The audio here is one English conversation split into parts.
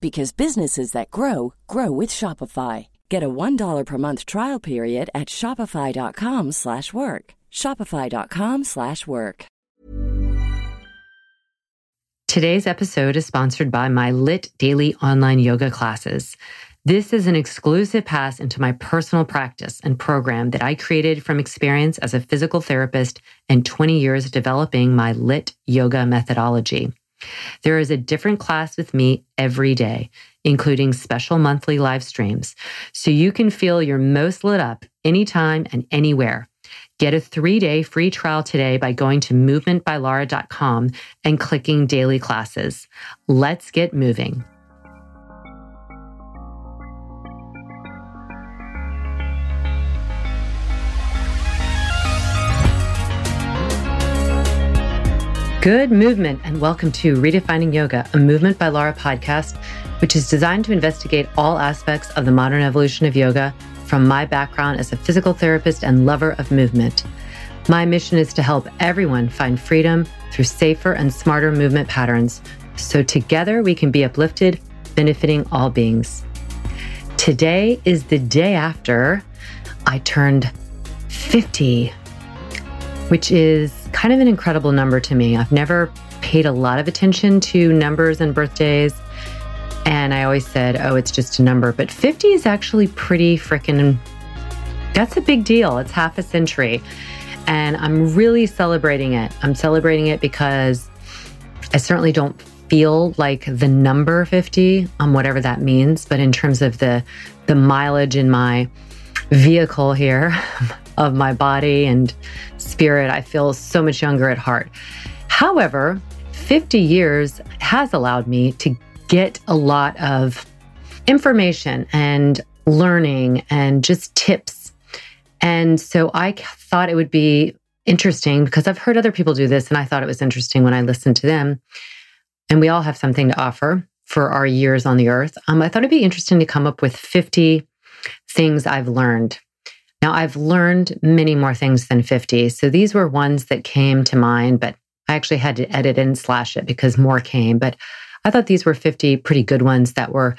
because businesses that grow grow with Shopify. Get a $1 per month trial period at shopify.com/work. shopify.com/work. Today's episode is sponsored by my LYT Daily online yoga classes. This is an exclusive pass into my personal practice and program that I created from experience as a physical therapist and 20 years developing my LYT yoga methodology. There is a different class with me every day, including special monthly live streams, so you can feel your most lit up anytime and anywhere. Get a three day free trial today by going to movementbylara.com and clicking daily classes. Let's get moving. Good movement, and welcome to Redefining Yoga, a Movement by Lara podcast, which is designed to investigate all aspects of the modern evolution of yoga from my background as a physical therapist and lover of movement. My mission is to help everyone find freedom through safer and smarter movement patterns so together we can be uplifted, benefiting all beings. Today is the day after I turned 50, which is kind of an incredible number to me. I've never paid a lot of attention to numbers and birthdays. And I always said, oh, it's just a number. But 50 is actually pretty freaking, that's a big deal. It's half a century. And I'm really celebrating it. I'm celebrating it because I certainly don't feel like the number 50, um, whatever that means. But in terms of the, the mileage in my vehicle here, of my body and spirit. I feel so much younger at heart. However, 50 years has allowed me to get a lot of information and learning and just tips. And so I thought it would be interesting because I've heard other people do this and I thought it was interesting when I listened to them. And we all have something to offer for our years on the earth. Um, I thought it'd be interesting to come up with 50 things I've learned now, I've learned many more things than 50. So these were ones that came to mind, but I actually had to edit and slash it because more came. But I thought these were 50 pretty good ones that were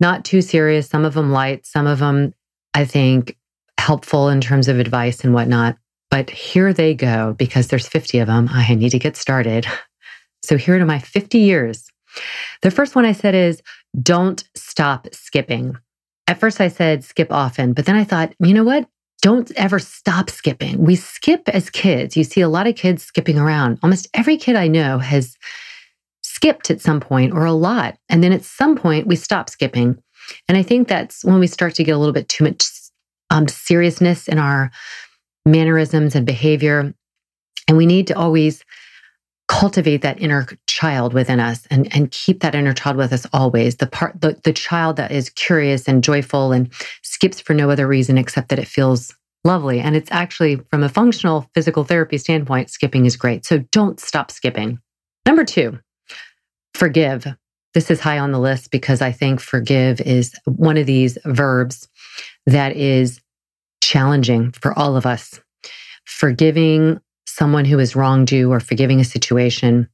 not too serious, some of them light, some of them, I think, helpful in terms of advice and whatnot. But here they go because there's 50 of them. I need to get started. So here are my 50 years. The first one I said is don't stop skipping. At first, I said skip often, but then I thought, you know what? Don't ever stop skipping. We skip as kids. You see a lot of kids skipping around. Almost every kid I know has skipped at some point or a lot. And then at some point, we stop skipping. And I think that's when we start to get a little bit too much um, seriousness in our mannerisms and behavior. And we need to always cultivate that inner child within us and, and keep that inner child with us always. The part, the, the child that is curious and joyful and skips for no other reason except that it feels lovely. And it's actually, from a functional physical therapy standpoint, skipping is great. So don't stop skipping. Number two, forgive. This is high on the list because I think forgive is one of these verbs that is challenging for all of us. Forgiving someone who has wronged you or forgiving a situation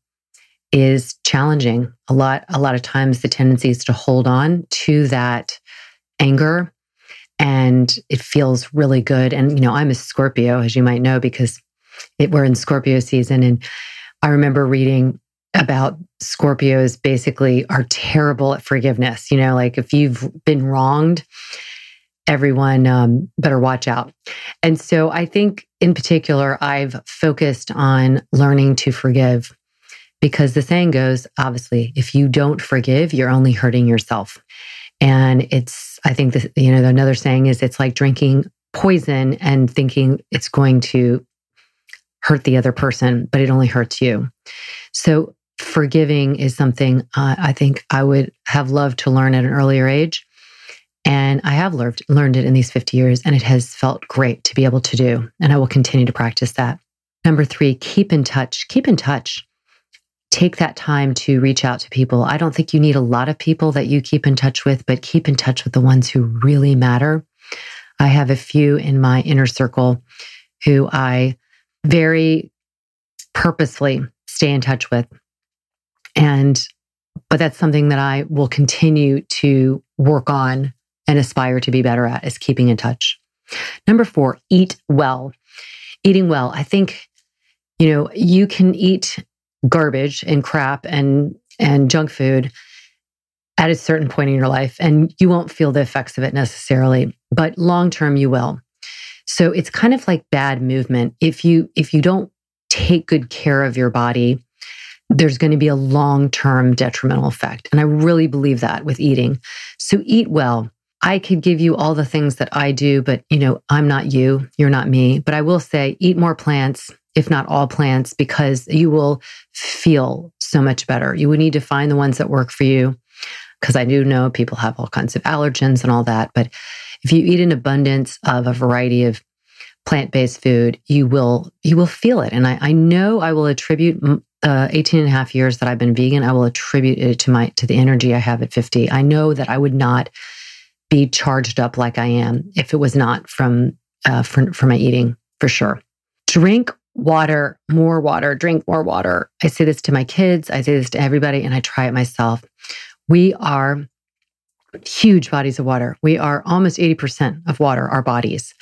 is challenging. A lot, a lot of times the tendency is to hold on to that anger and it feels really good. And, you know, I'm a Scorpio, as you might know, because it, we're in Scorpio season. And I remember reading about Scorpios basically are terrible at forgiveness. You know, like if you've been wronged, everyone um, better watch out. And so I think in particular, I've focused on learning to forgive because the saying goes, obviously, if you don't forgive, you're only hurting yourself. And it's, I think this, you know, another saying is it's like drinking poison and thinking it's going to hurt the other person, but it only hurts you. So forgiving is something uh, I think I would have loved to learn at an earlier age. And I have learned, learned it in these 50 years, and it has felt great to be able to do. And I will continue to practice that. Number three, keep in touch. Keep in touch. Take that time to reach out to people. I don't think you need a lot of people that you keep in touch with, but keep in touch with the ones who really matter. I have a few in my inner circle who I very purposefully stay in touch with. And, but that's something that I will continue to work on and aspire to be better at is keeping in touch. Number four, eat well. Eating well. I think, you know, you can eat garbage and crap and, and junk food at a certain point in your life and you won't feel the effects of it necessarily, but long term you will. So it's kind of like bad movement. If you if you don't take good care of your body, there's going to be a long-term detrimental effect. And I really believe that with eating. So eat well. I could give you all the things that I do, but you know, I'm not you, you're not me, but I will say eat more plants, if not all plants because you will feel so much better. You would need to find the ones that work for you because I do know people have all kinds of allergens and all that, but if you eat an abundance of a variety of plant-based food, you will you will feel it. And I, I know I will attribute uh, 18 and a half years that I've been vegan, I will attribute it to my to the energy I have at 50. I know that I would not be charged up like I am if it was not from uh, for, for my eating for sure. Drink water, more water, drink more water. I say this to my kids, I say this to everybody, and I try it myself. We are huge bodies of water. We are almost 80% of water, our bodies.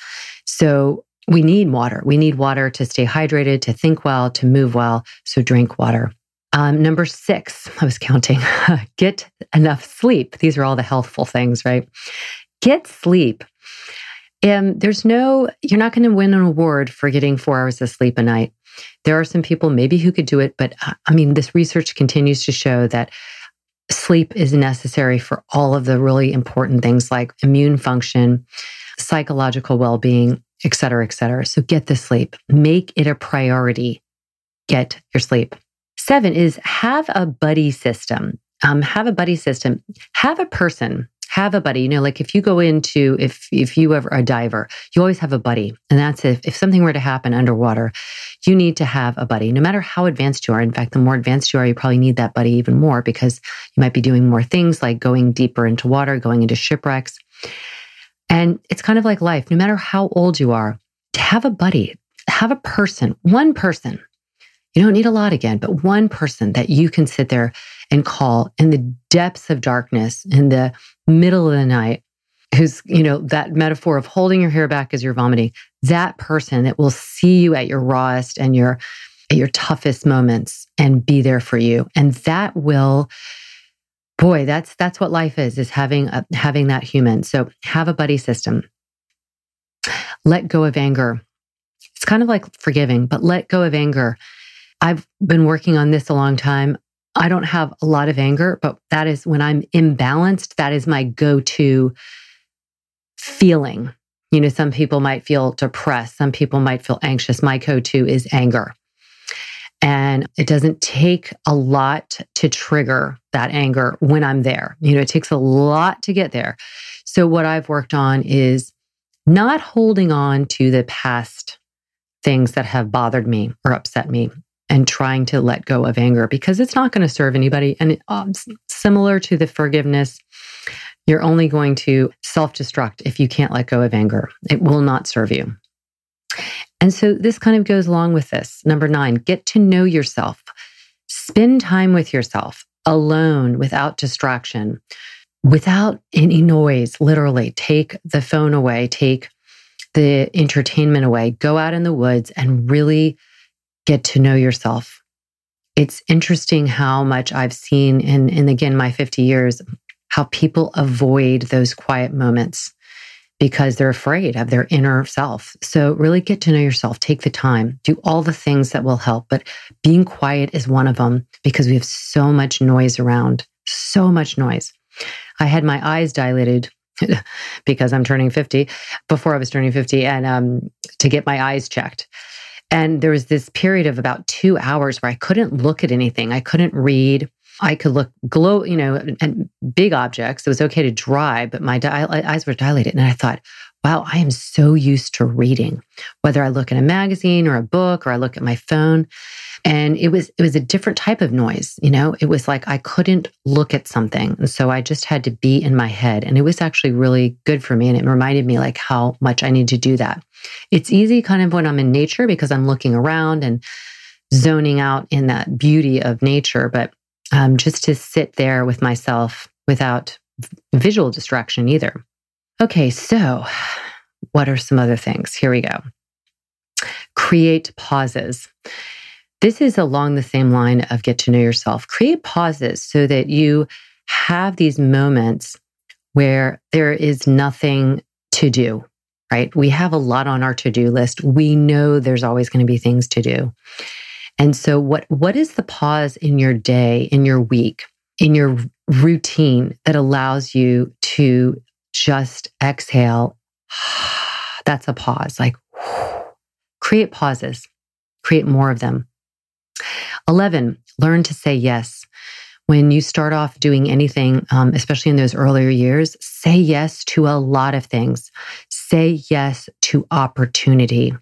So we need water. We need water to stay hydrated, to think well, to move well. So drink water. Um, number six, I was counting, get enough sleep. These are all the healthful things, right? Get sleep. And um, there's no, you're not going to win an award for getting four hours of sleep a night. There are some people maybe who could do it, but uh, I mean, this research continues to show that sleep is necessary for all of the really important things like immune function, psychological well being, et cetera, et cetera. So get the sleep, make it a priority. Get your sleep. Seven is have a buddy system. Um, have a buddy system. Have a person. Have a buddy. You know, like if you go into if if you ever a diver, you always have a buddy, and that's if if something were to happen underwater, you need to have a buddy. No matter how advanced you are. In fact, the more advanced you are, you probably need that buddy even more because you might be doing more things like going deeper into water, going into shipwrecks. And it's kind of like life. No matter how old you are, to have a buddy, have a person, one person. You don't need a lot again, but one person that you can sit there and call in the depths of darkness, in the middle of the night, who's, you know, that metaphor of holding your hair back as you're vomiting, that person that will see you at your rawest and your at your toughest moments and be there for you. And that will boy, that's that's what life is, is having a, having that human. So have a buddy system. Let go of anger. It's kind of like forgiving, but let go of anger. I've been working on this a long time. I don't have a lot of anger, but that is when I'm imbalanced, that is my go-to feeling. You know, some people might feel depressed, some people might feel anxious. My go-to is anger. And it doesn't take a lot to trigger that anger when I'm there. You know, it takes a lot to get there. So, what I've worked on is not holding on to the past things that have bothered me or upset me and trying to let go of anger because it's not going to serve anybody. And it, um, similar to the forgiveness, you're only going to self destruct if you can't let go of anger. It will not serve you. And so this kind of goes along with this. Number nine, get to know yourself. Spend time with yourself alone without distraction, without any noise. Literally, take the phone away, take the entertainment away, go out in the woods and really get to know yourself. it's interesting how much I've seen in, in again, my 50 years, how people avoid those quiet moments because they're afraid of their inner self. So really get to know yourself, take the time, do all the things that will help. But being quiet is one of them because we have so much noise around, so much noise. I had my eyes dilated because I'm turning 50 before I was turning 50 and um, to get my eyes checked. And there was this period of about two hours where I couldn't look at anything. I couldn't read. I could look glow, you know, at big objects. It was okay to drive, but my di- eyes were dilated. And I thought, wow, I am so used to reading, whether I look at a magazine or a book or I look at my phone. And it was, it was a different type of noise. You know, it was like I couldn't look at something. And so I just had to be in my head. And it was actually really good for me. And it reminded me like how much I need to do that. It's easy kind of when I'm in nature because I'm looking around and zoning out in that beauty of nature. But um, just to sit there with myself without visual distraction either. Okay, so what are some other things? Here we go. Create pauses. This is along the same line of get to know yourself. Create pauses so that you have these moments where there is nothing to do, right? We have a lot on our to do list. We know there's always going to be things to do. And so what what is the pause in your day, in your week, in your routine that allows you to just exhale? That's a pause. Like create pauses. Create more of them. 11, learn to say yes. When you start off doing anything, um, especially in those earlier years, say yes to a lot of things. Say yes to opportunity.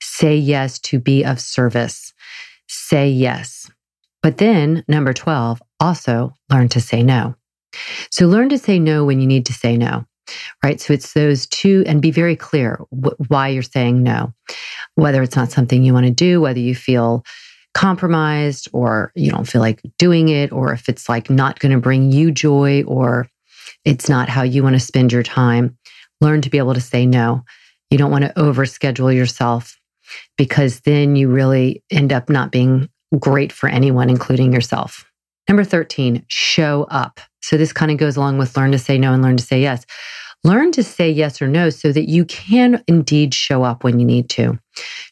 Say yes to be of service say yes. But then, number 12, also learn to say no. So learn to say no when you need to say no, right? So it's those two, and be very clear why you're saying no, whether it's not something you want to do, whether you feel compromised or you don't feel like doing it, or if it's like not going to bring you joy or it's not how you want to spend your time. Learn to be able to say no. You don't want to overschedule yourself because then you really end up not being great for anyone, including yourself. Number 13, show up. So this kind of goes along with learn to say no and learn to say yes. Learn to say yes or no so that you can indeed show up when you need to.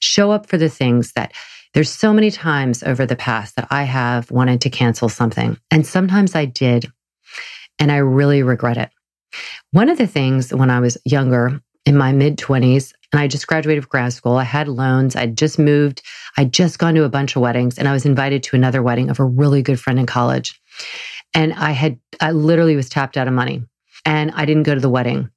Show up for the things that there's so many times over the past that I have wanted to cancel something. And sometimes I did. And I really regret it. One of the things when I was younger, in my mid 20s, and I just graduated from grad school. I had loans. I'd just moved. I'd just gone to a bunch of weddings and I was invited to another wedding of a really good friend in college. And I had, I literally was tapped out of money and I didn't go to the wedding.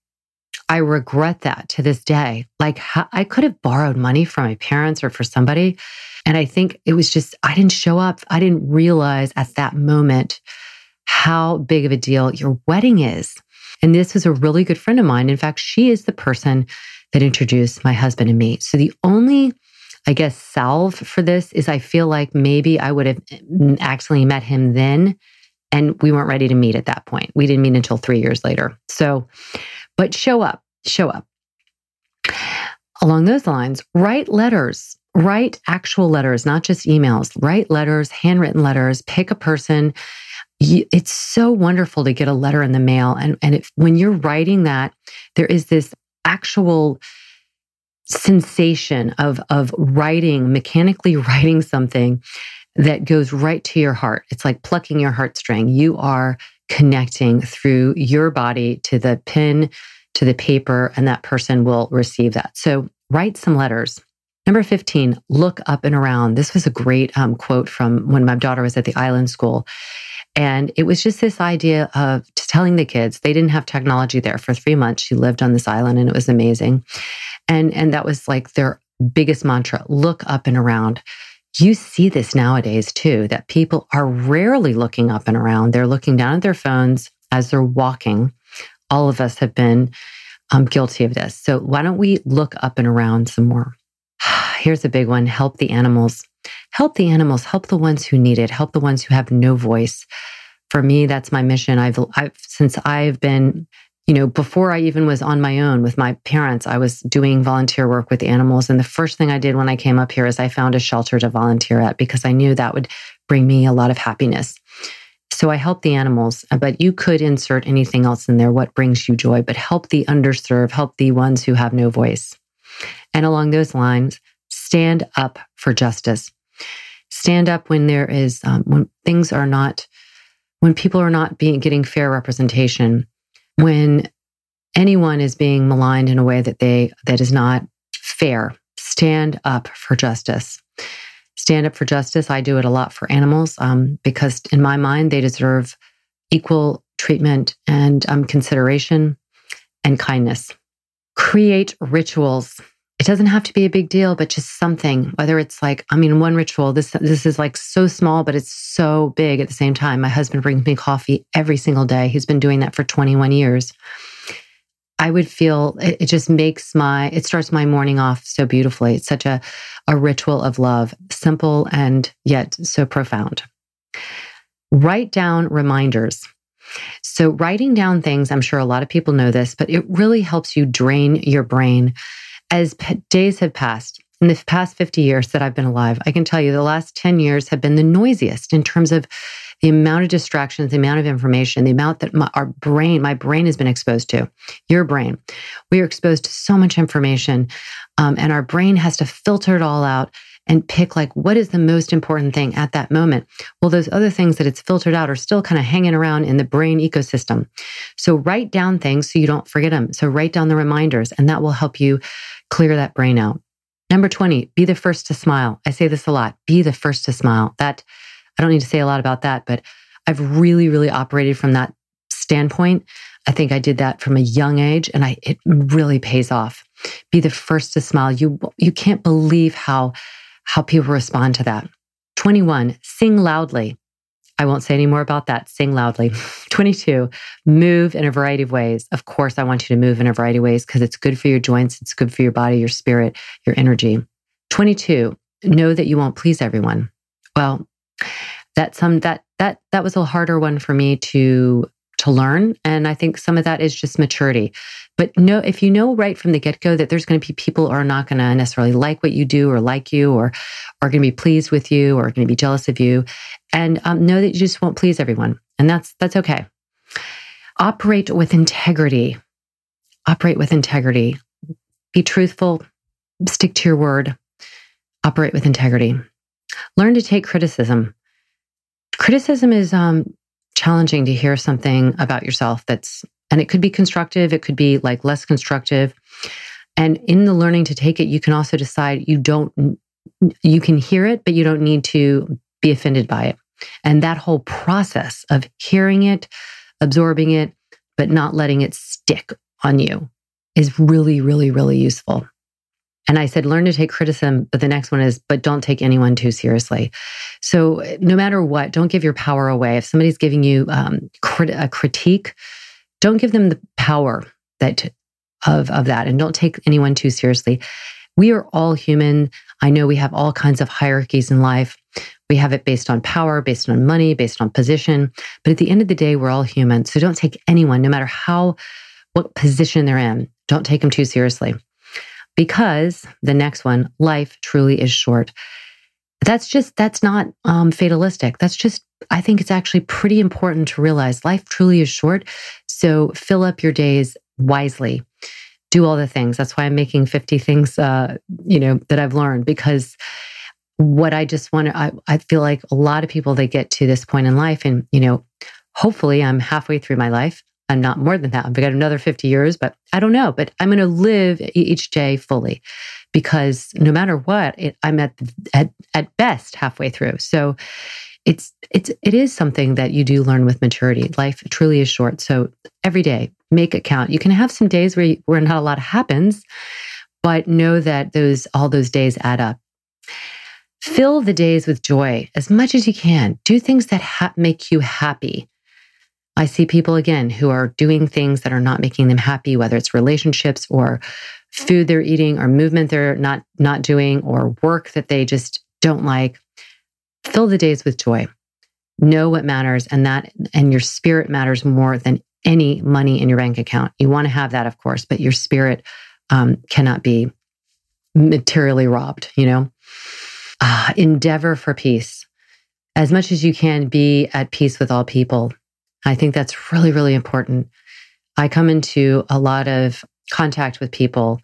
I regret that to this day. Like I could have borrowed money from my parents or for somebody. And I think it was just, I didn't show up. I didn't realize at that moment how big of a deal your wedding is. And this was a really good friend of mine. In fact, she is the person that introduced my husband and me. So the only, I guess, salve for this is I feel like maybe I would have actually met him then and we weren't ready to meet at that point. We didn't meet until three years later. So, but show up, show up. Along those lines, write letters, write actual letters, not just emails, write letters, handwritten letters, pick a person. It's so wonderful to get a letter in the mail. And, and if, when you're writing that, there is this actual sensation of of writing mechanically writing something that goes right to your heart. It's like plucking your heartstring. You are connecting through your body to the pen to the paper and that person will receive that. So write some letters number 15 look up and around this was a great um, quote from when my daughter was at the island school and it was just this idea of telling the kids they didn't have technology there for three months. She lived on this island and it was amazing. And, and that was like their biggest mantra look up and around. You see this nowadays too, that people are rarely looking up and around. They're looking down at their phones as they're walking. All of us have been um, guilty of this. So why don't we look up and around some more? Here's a big one help the animals help the animals, help the ones who need it, help the ones who have no voice. For me, that's my mission. I've, I've since I've been you know, before I even was on my own with my parents, I was doing volunteer work with animals. And the first thing I did when I came up here is I found a shelter to volunteer at because I knew that would bring me a lot of happiness. So I help the animals, but you could insert anything else in there, what brings you joy, but help the underserved, help the ones who have no voice. And along those lines, stand up for justice. Stand up when there is, um, when things are not, when people are not being getting fair representation when anyone is being maligned in a way that they that is not fair. Stand up for justice. Stand up for justice. I do it a lot for animals um, because in my mind they deserve equal treatment and um, consideration and kindness. Create rituals it doesn't have to be a big deal but just something whether it's like i mean one ritual this this is like so small but it's so big at the same time. My husband brings me coffee every single day. He's been doing that for 21 years. I would feel it, it just makes my it starts my morning off so beautifully. It's such a a ritual of love simple and yet so profound. Write down reminders. So writing down things i'm sure a lot of people know this but it really helps you drain your brain as p- days have passed, in the past 50 years that I've been alive, I can tell you the last 10 years have been the noisiest in terms of the amount of distractions, the amount of information, the amount that my, our brain, my brain has been exposed to, your brain. We are exposed to so much information, um, and our brain has to filter it all out and pick like what is the most important thing at that moment. Well, those other things that it's filtered out are still kind of hanging around in the brain ecosystem. So write down things so you don't forget them. So write down the reminders, and that will help you clear that brain out. Number 20, be the first to smile. I say this a lot be the first to smile. That, I don't need to say a lot about that, but I've really, really operated from that standpoint. I think I did that from a young age and I, it really pays off. Be the first to smile. You, you can't believe how, how people respond to that. 21, sing loudly. I won't say any more about that. Sing loudly. 22, move in a variety of ways. Of course, I want you to move in a variety of ways because it's good for your joints, it's good for your body, your spirit, your energy. 22, know that you won't please everyone. Well, that some that that that was a harder one for me to to learn and i think some of that is just maturity but no if you know right from the get-go that there's going to be people who are not going to necessarily like what you do or like you or are going to be pleased with you or are going to be jealous of you and um, know that you just won't please everyone and that's that's okay. Operate with integrity. Operate with integrity. Be truthful. Stick to your word. Operate with integrity. Learn to take criticism. Criticism is um, challenging to hear something about yourself that's, and it could be constructive, it could be like less constructive. And in the learning to take it, you can also decide you don't, you can hear it, but you don't need to be offended by it. And that whole process of hearing it, absorbing it, but not letting it stick on you is really, really, really useful. And I said, learn to take criticism. But the next one is, but don't take anyone too seriously. So no matter what, don't give your power away. If somebody's giving you um, crit- a critique, don't give them the power that of, of that and don't take anyone too seriously. We are all human. I know we have all kinds of hierarchies in life. We have it based on power, based on money, based on position. But at the end of the day, we're all human. So don't take anyone, no matter how, what position they're in, don't take them too seriously because the next one, life truly is short. That's just, that's not um, fatalistic. That's just, I think it's actually pretty important to realize life truly is short. So fill up your days wisely. Do all the things. That's why I'm making 50 things, uh, you know, that I've learned because what I just want to, I, I feel like a lot of people, they get to this point in life and, you know, hopefully I'm halfway through my life and not more than that. I've got another 50 years, but I don't know. But I'm going to live each day fully because no matter what, it, I'm at, at, at best halfway through. So it's, it's, it is something that you do learn with maturity. Life truly is short. So every day, make it count. You can have some days where, you, where not a lot happens, but know that those, all those days add up. Fill the days with joy as much as you can. Do things that ha- make you happy. I see people again who are doing things that are not making them happy, whether it's relationships or food they're eating or movement they're not not doing or work that they just don't like. Fill the days with joy. Know what matters and that and your spirit matters more than any money in your bank account. You want to have that, of course, but your spirit um, cannot be materially robbed, you know? Uh, endeavor for peace. As much as you can be at peace with all people. I think that's really, really important. I come into a lot of contact with people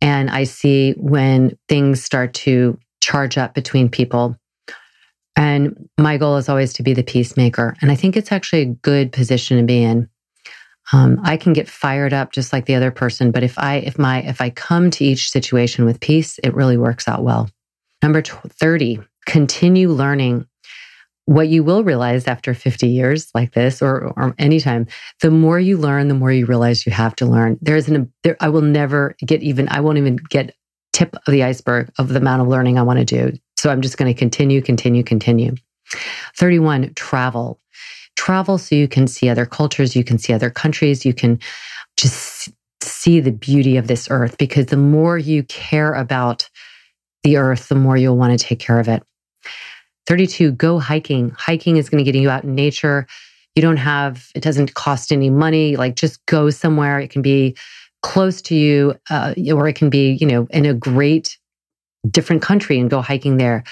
and I see when things start to charge up between people. And my goal is always to be the peacemaker. And I think it's actually a good position to be in. Um, I can get fired up just like the other person, but if I if my if I come to each situation with peace, it really works out well. Number 30, continue learning. What you will realize after 50 years like this or, or anytime, the more you learn, the more you realize you have to learn. There is an, there, I will never get even, I won't even get tip of the iceberg of the amount of learning I want to do. So I'm just going to continue, continue, continue. 31, travel travel so you can see other cultures, you can see other countries, you can just see the beauty of this earth because the more you care about the earth, the more you'll want to take care of it. 32, go hiking. Hiking is going to get you out in nature. You don't have, it doesn't cost any money. Like just go somewhere. It can be close to you, uh, or it can be, you know, in a great different country and go hiking there.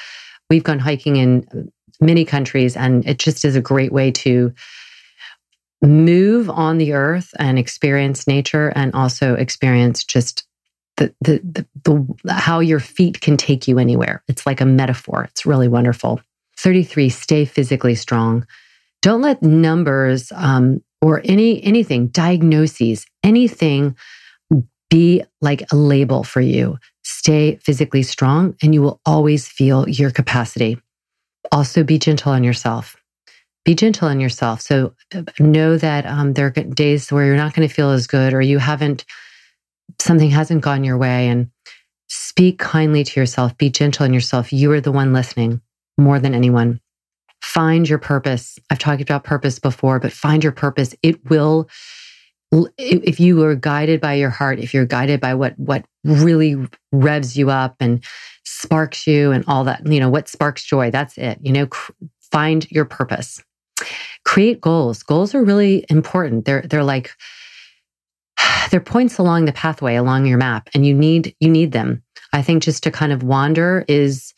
We've gone hiking in many countries. And it just is a great way to move on the earth and experience nature and also experience just the, the, the, the, how your feet can take you anywhere. It's like a metaphor. It's really wonderful. 33, stay physically strong. Don't let numbers um, or any anything, diagnoses, anything be like a label for you. Stay physically strong and you will always feel your capacity also be gentle on yourself. Be gentle on yourself. So uh, know that um, there are days where you're not going to feel as good or you haven't, something hasn't gone your way. And speak kindly to yourself. Be gentle on yourself. You are the one listening more than anyone. Find your purpose. I've talked about purpose before, but find your purpose. It will if you are guided by your heart, if you're guided by what what really revs you up and sparks you and all that, you know, what sparks joy, that's it. You know, find your purpose. Create goals. Goals are really important. They're they're like they're points along the pathway along your map and you need you need them. I think just to kind of wander is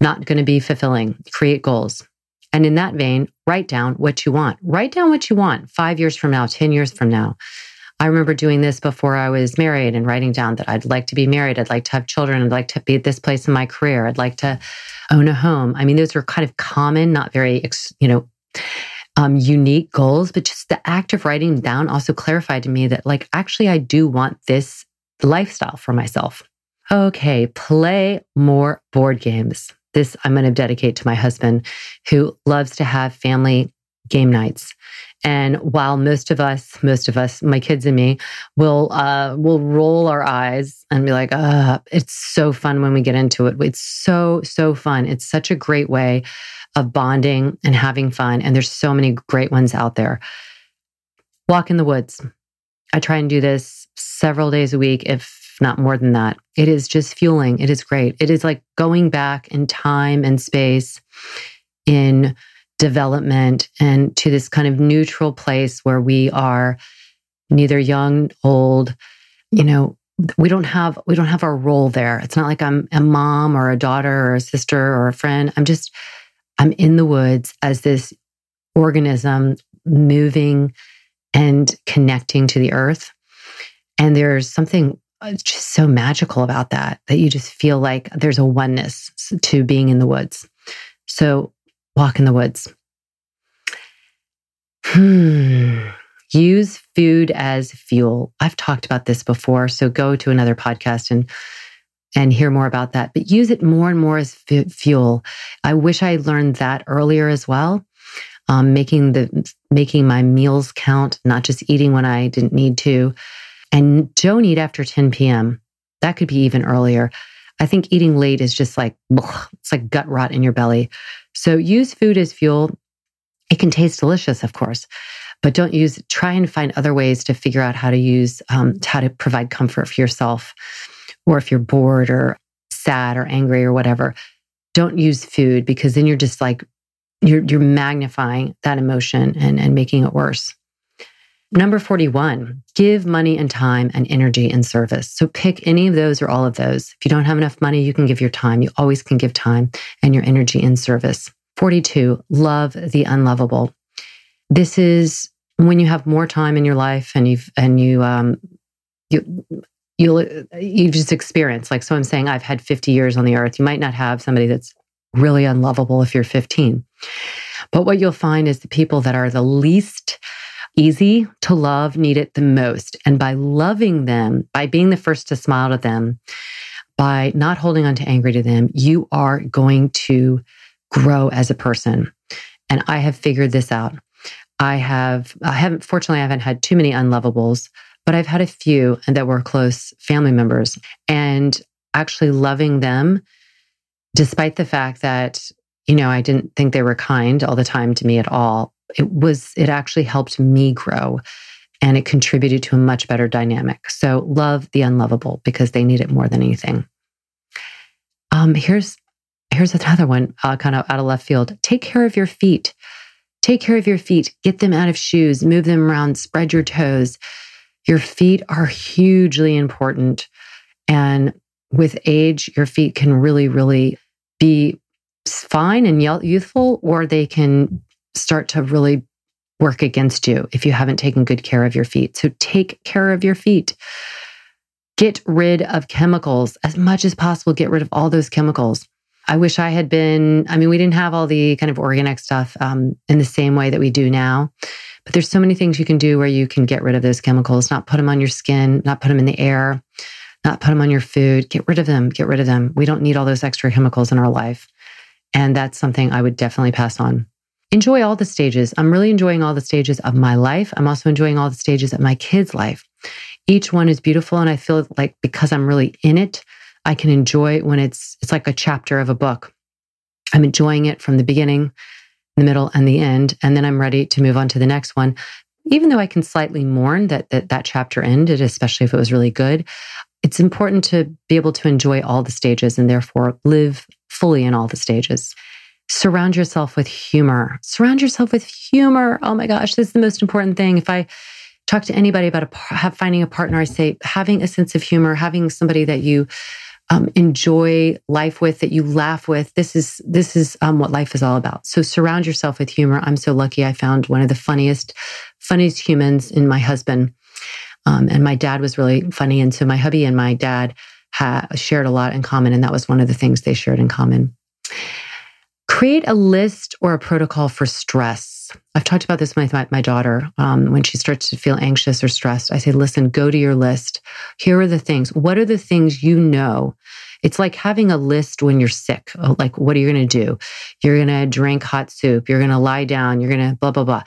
not going to be fulfilling. Create goals. And in that vein, write down what you want. Write down what you want five years from now, 10 years from now. I remember doing this before I was married and writing down that I'd like to be married. I'd like to have children. I'd like to be at this place in my career. I'd like to own a home. I mean, those are kind of common, not very, you know, um, unique goals, but just the act of writing down also clarified to me that, like, actually, I do want this lifestyle for myself. Okay, play more board games this I'm going to dedicate to my husband who loves to have family game nights. And while most of us, most of us, my kids and me, will uh, will roll our eyes and be like, "Uh, it's so fun when we get into it. It's so so fun. It's such a great way of bonding and having fun. And there's so many great ones out there. Walk in the woods. I try and do this several days a week, if not more than that. It is just fueling. It is great. It is like going back in time and space in development and to this kind of neutral place where we are neither young, old, you know, we don't have we don't have our role there. It's not like I'm a mom or a daughter or a sister or a friend. I'm just I'm in the woods as this organism moving and connecting to the earth. And there's something it's just so magical about that, that you just feel like there's a oneness to being in the woods. So walk in the woods. Hmm. Use food as fuel. I've talked about this before, so go to another podcast and and hear more about that. But use it more and more as fuel. I wish I learned that earlier as well. Um, making the making my meals count, not just eating when I didn't need to, and don't eat after 10 p.m. That could be even earlier. I think eating late is just like, it's like gut rot in your belly. So use food as fuel. It can taste delicious, of course, but don't use, try and find other ways to figure out how to use, um, how to provide comfort for yourself. Or if you're bored or sad or angry or whatever, don't use food because then you're just like, you're, you're magnifying that emotion and, and making it worse. Number 41, give money and time and energy in service. So pick any of those or all of those. If you don't have enough money, you can give your time. You always can give time and your energy in service. 42, love the unlovable. This is when you have more time in your life and you've, and you, um, you, you'll, you just experience, like, so I'm saying I've had 50 years on the earth. You might not have somebody that's really unlovable if you're 15. But what you'll find is the people that are the least easy to love need it the most. And by loving them, by being the first to smile to them, by not holding on to angry to them, you are going to grow as a person. And I have figured this out. I have, I haven't, fortunately, I haven't had too many unlovables, but I've had a few and that were close family members. And actually loving them, despite the fact that, you know, I didn't think they were kind all the time to me at all, it was, it actually helped me grow and it contributed to a much better dynamic. So love the unlovable because they need it more than anything. Um, here's here's another one, uh, kind of out of left field. Take care of your feet. Take care of your feet. Get them out of shoes. Move them around. Spread your toes. Your feet are hugely important, and with age, your feet can really, really be fine and youthful, or they can start to really work against you if you haven't taken good care of your feet. So take care of your feet. Get rid of chemicals as much as possible. Get rid of all those chemicals. I wish I had been, I mean, we didn't have all the kind of organic stuff um, in the same way that we do now. But there's so many things you can do where you can get rid of those chemicals, not put them on your skin, not put them in the air, not put them on your food. Get rid of them. Get rid of them. We don't need all those extra chemicals in our life. And that's something I would definitely pass on enjoy all the stages. I'm really enjoying all the stages of my life. I'm also enjoying all the stages of my kids' life. Each one is beautiful. And I feel like because I'm really in it, I can enjoy when it's, it's like a chapter of a book. I'm enjoying it from the beginning, the middle, and the end. And then I'm ready to move on to the next one. Even though I can slightly mourn that that, that chapter ended, especially if it was really good, it's important to be able to enjoy all the stages and therefore live fully in all the stages surround yourself with humor. Surround yourself with humor. Oh my gosh, this is the most important thing. If I talk to anybody about a, finding a partner, I say having a sense of humor, having somebody that you um, enjoy life with, that you laugh with. This is this is um, what life is all about. So surround yourself with humor. I'm so lucky. I found one of the funniest, funniest humans in my husband, um, and my dad was really funny. And so my hubby and my dad ha- shared a lot in common, and that was one of the things they shared in common. Create a list or a protocol for stress. I've talked about this with my, my daughter. Um, when she starts to feel anxious or stressed, I say, listen, go to your list. Here are the things. What are the things you know? It's like having a list when you're sick. Oh, like, what are you going to do? You're going to drink hot soup. You're going to lie down. You're going to blah, blah, blah.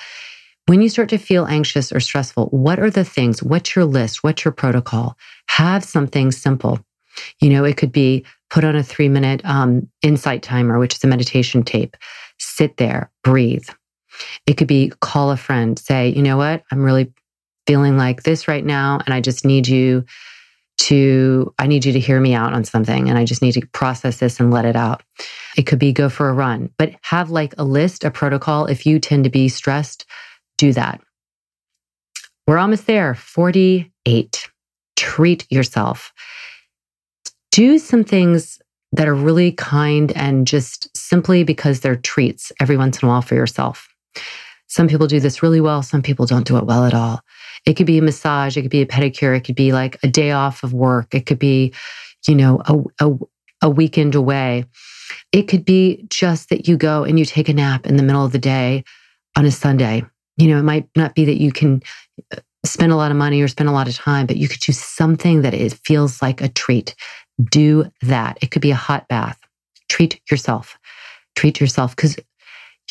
When you start to feel anxious or stressful, what are the things? What's your list? What's your protocol? Have something simple. You know, it could be put on a three minute um, insight timer, which is a meditation tape. Sit there, breathe. It could be call a friend, say, you know what, I'm really feeling like this right now, and I just need you to, I need you to hear me out on something, and I just need to process this and let it out. It could be go for a run, but have like a list, a protocol. If you tend to be stressed, do that. We're almost there. 48. Treat yourself do some things that are really kind and just simply because they're treats every once in a while for yourself. Some people do this really well. Some people don't do it well at all. It could be a massage. It could be a pedicure. It could be like a day off of work. It could be, you know, a, a, a weekend away. It could be just that you go and you take a nap in the middle of the day on a Sunday. You know, it might not be that you can uh, spend a lot of money or spend a lot of time, but you could do something that it feels like a treat do that. It could be a hot bath. Treat yourself. Treat yourself because,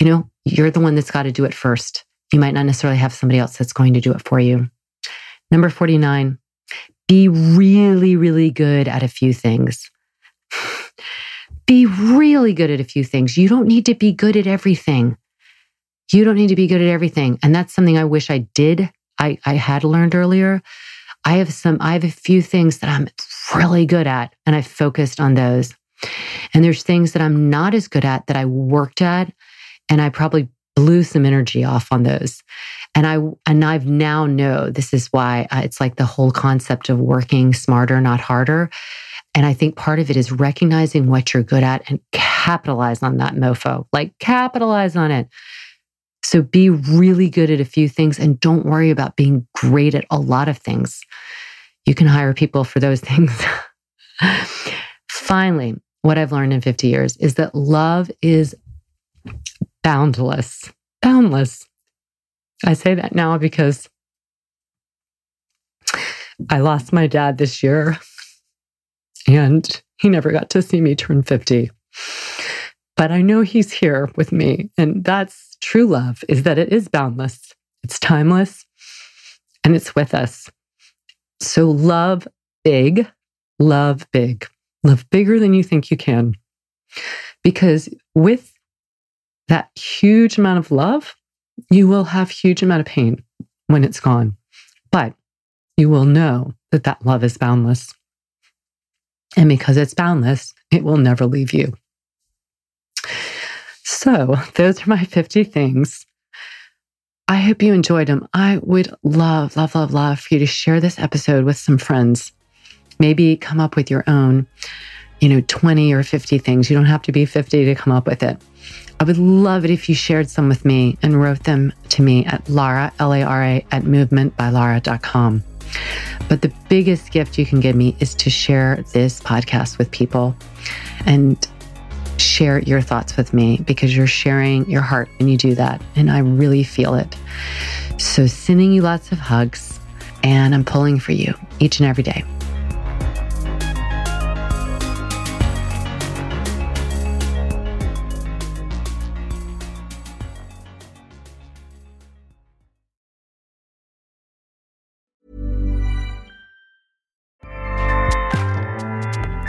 you know, you're the one that's got to do it first. You might not necessarily have somebody else that's going to do it for you. Number 49, be really, really good at a few things. be really good at a few things. You don't need to be good at everything. You don't need to be good at everything. And that's something I wish I did, I, I had learned earlier. I have some, I have a few things that I'm really good at, and I focused on those. And there's things that I'm not as good at that I worked at, and I probably blew some energy off on those. And I and I've now know this is why it's like the whole concept of working smarter, not harder. And I think part of it is recognizing what you're good at and capitalize on that mofo. Like capitalize on it. So be really good at a few things and don't worry about being great at a lot of things. You can hire people for those things. Finally, what I've learned in 50 years is that love is boundless, boundless. I say that now because I lost my dad this year and he never got to see me turn 50. But I know he's here with me. And that's true love is that it is boundless, it's timeless, and it's with us. So love big, love big, love bigger than you think you can. Because with that huge amount of love, you will have huge amount of pain when it's gone. But you will know that that love is boundless. And because it's boundless, it will never leave you. So, those are my 50 things. I hope you enjoyed them. I would love, love, love, love for you to share this episode with some friends. Maybe come up with your own, you know, 20 or 50 things. You don't have to be 50 to come up with it. I would love it if you shared some with me and wrote them to me at Lara, L A R A, at movementbylara.com. But the biggest gift you can give me is to share this podcast with people and share your thoughts with me because you're sharing your heart and you do that. And I really feel it. So, sending you lots of hugs, and I'm pulling for you each and every day.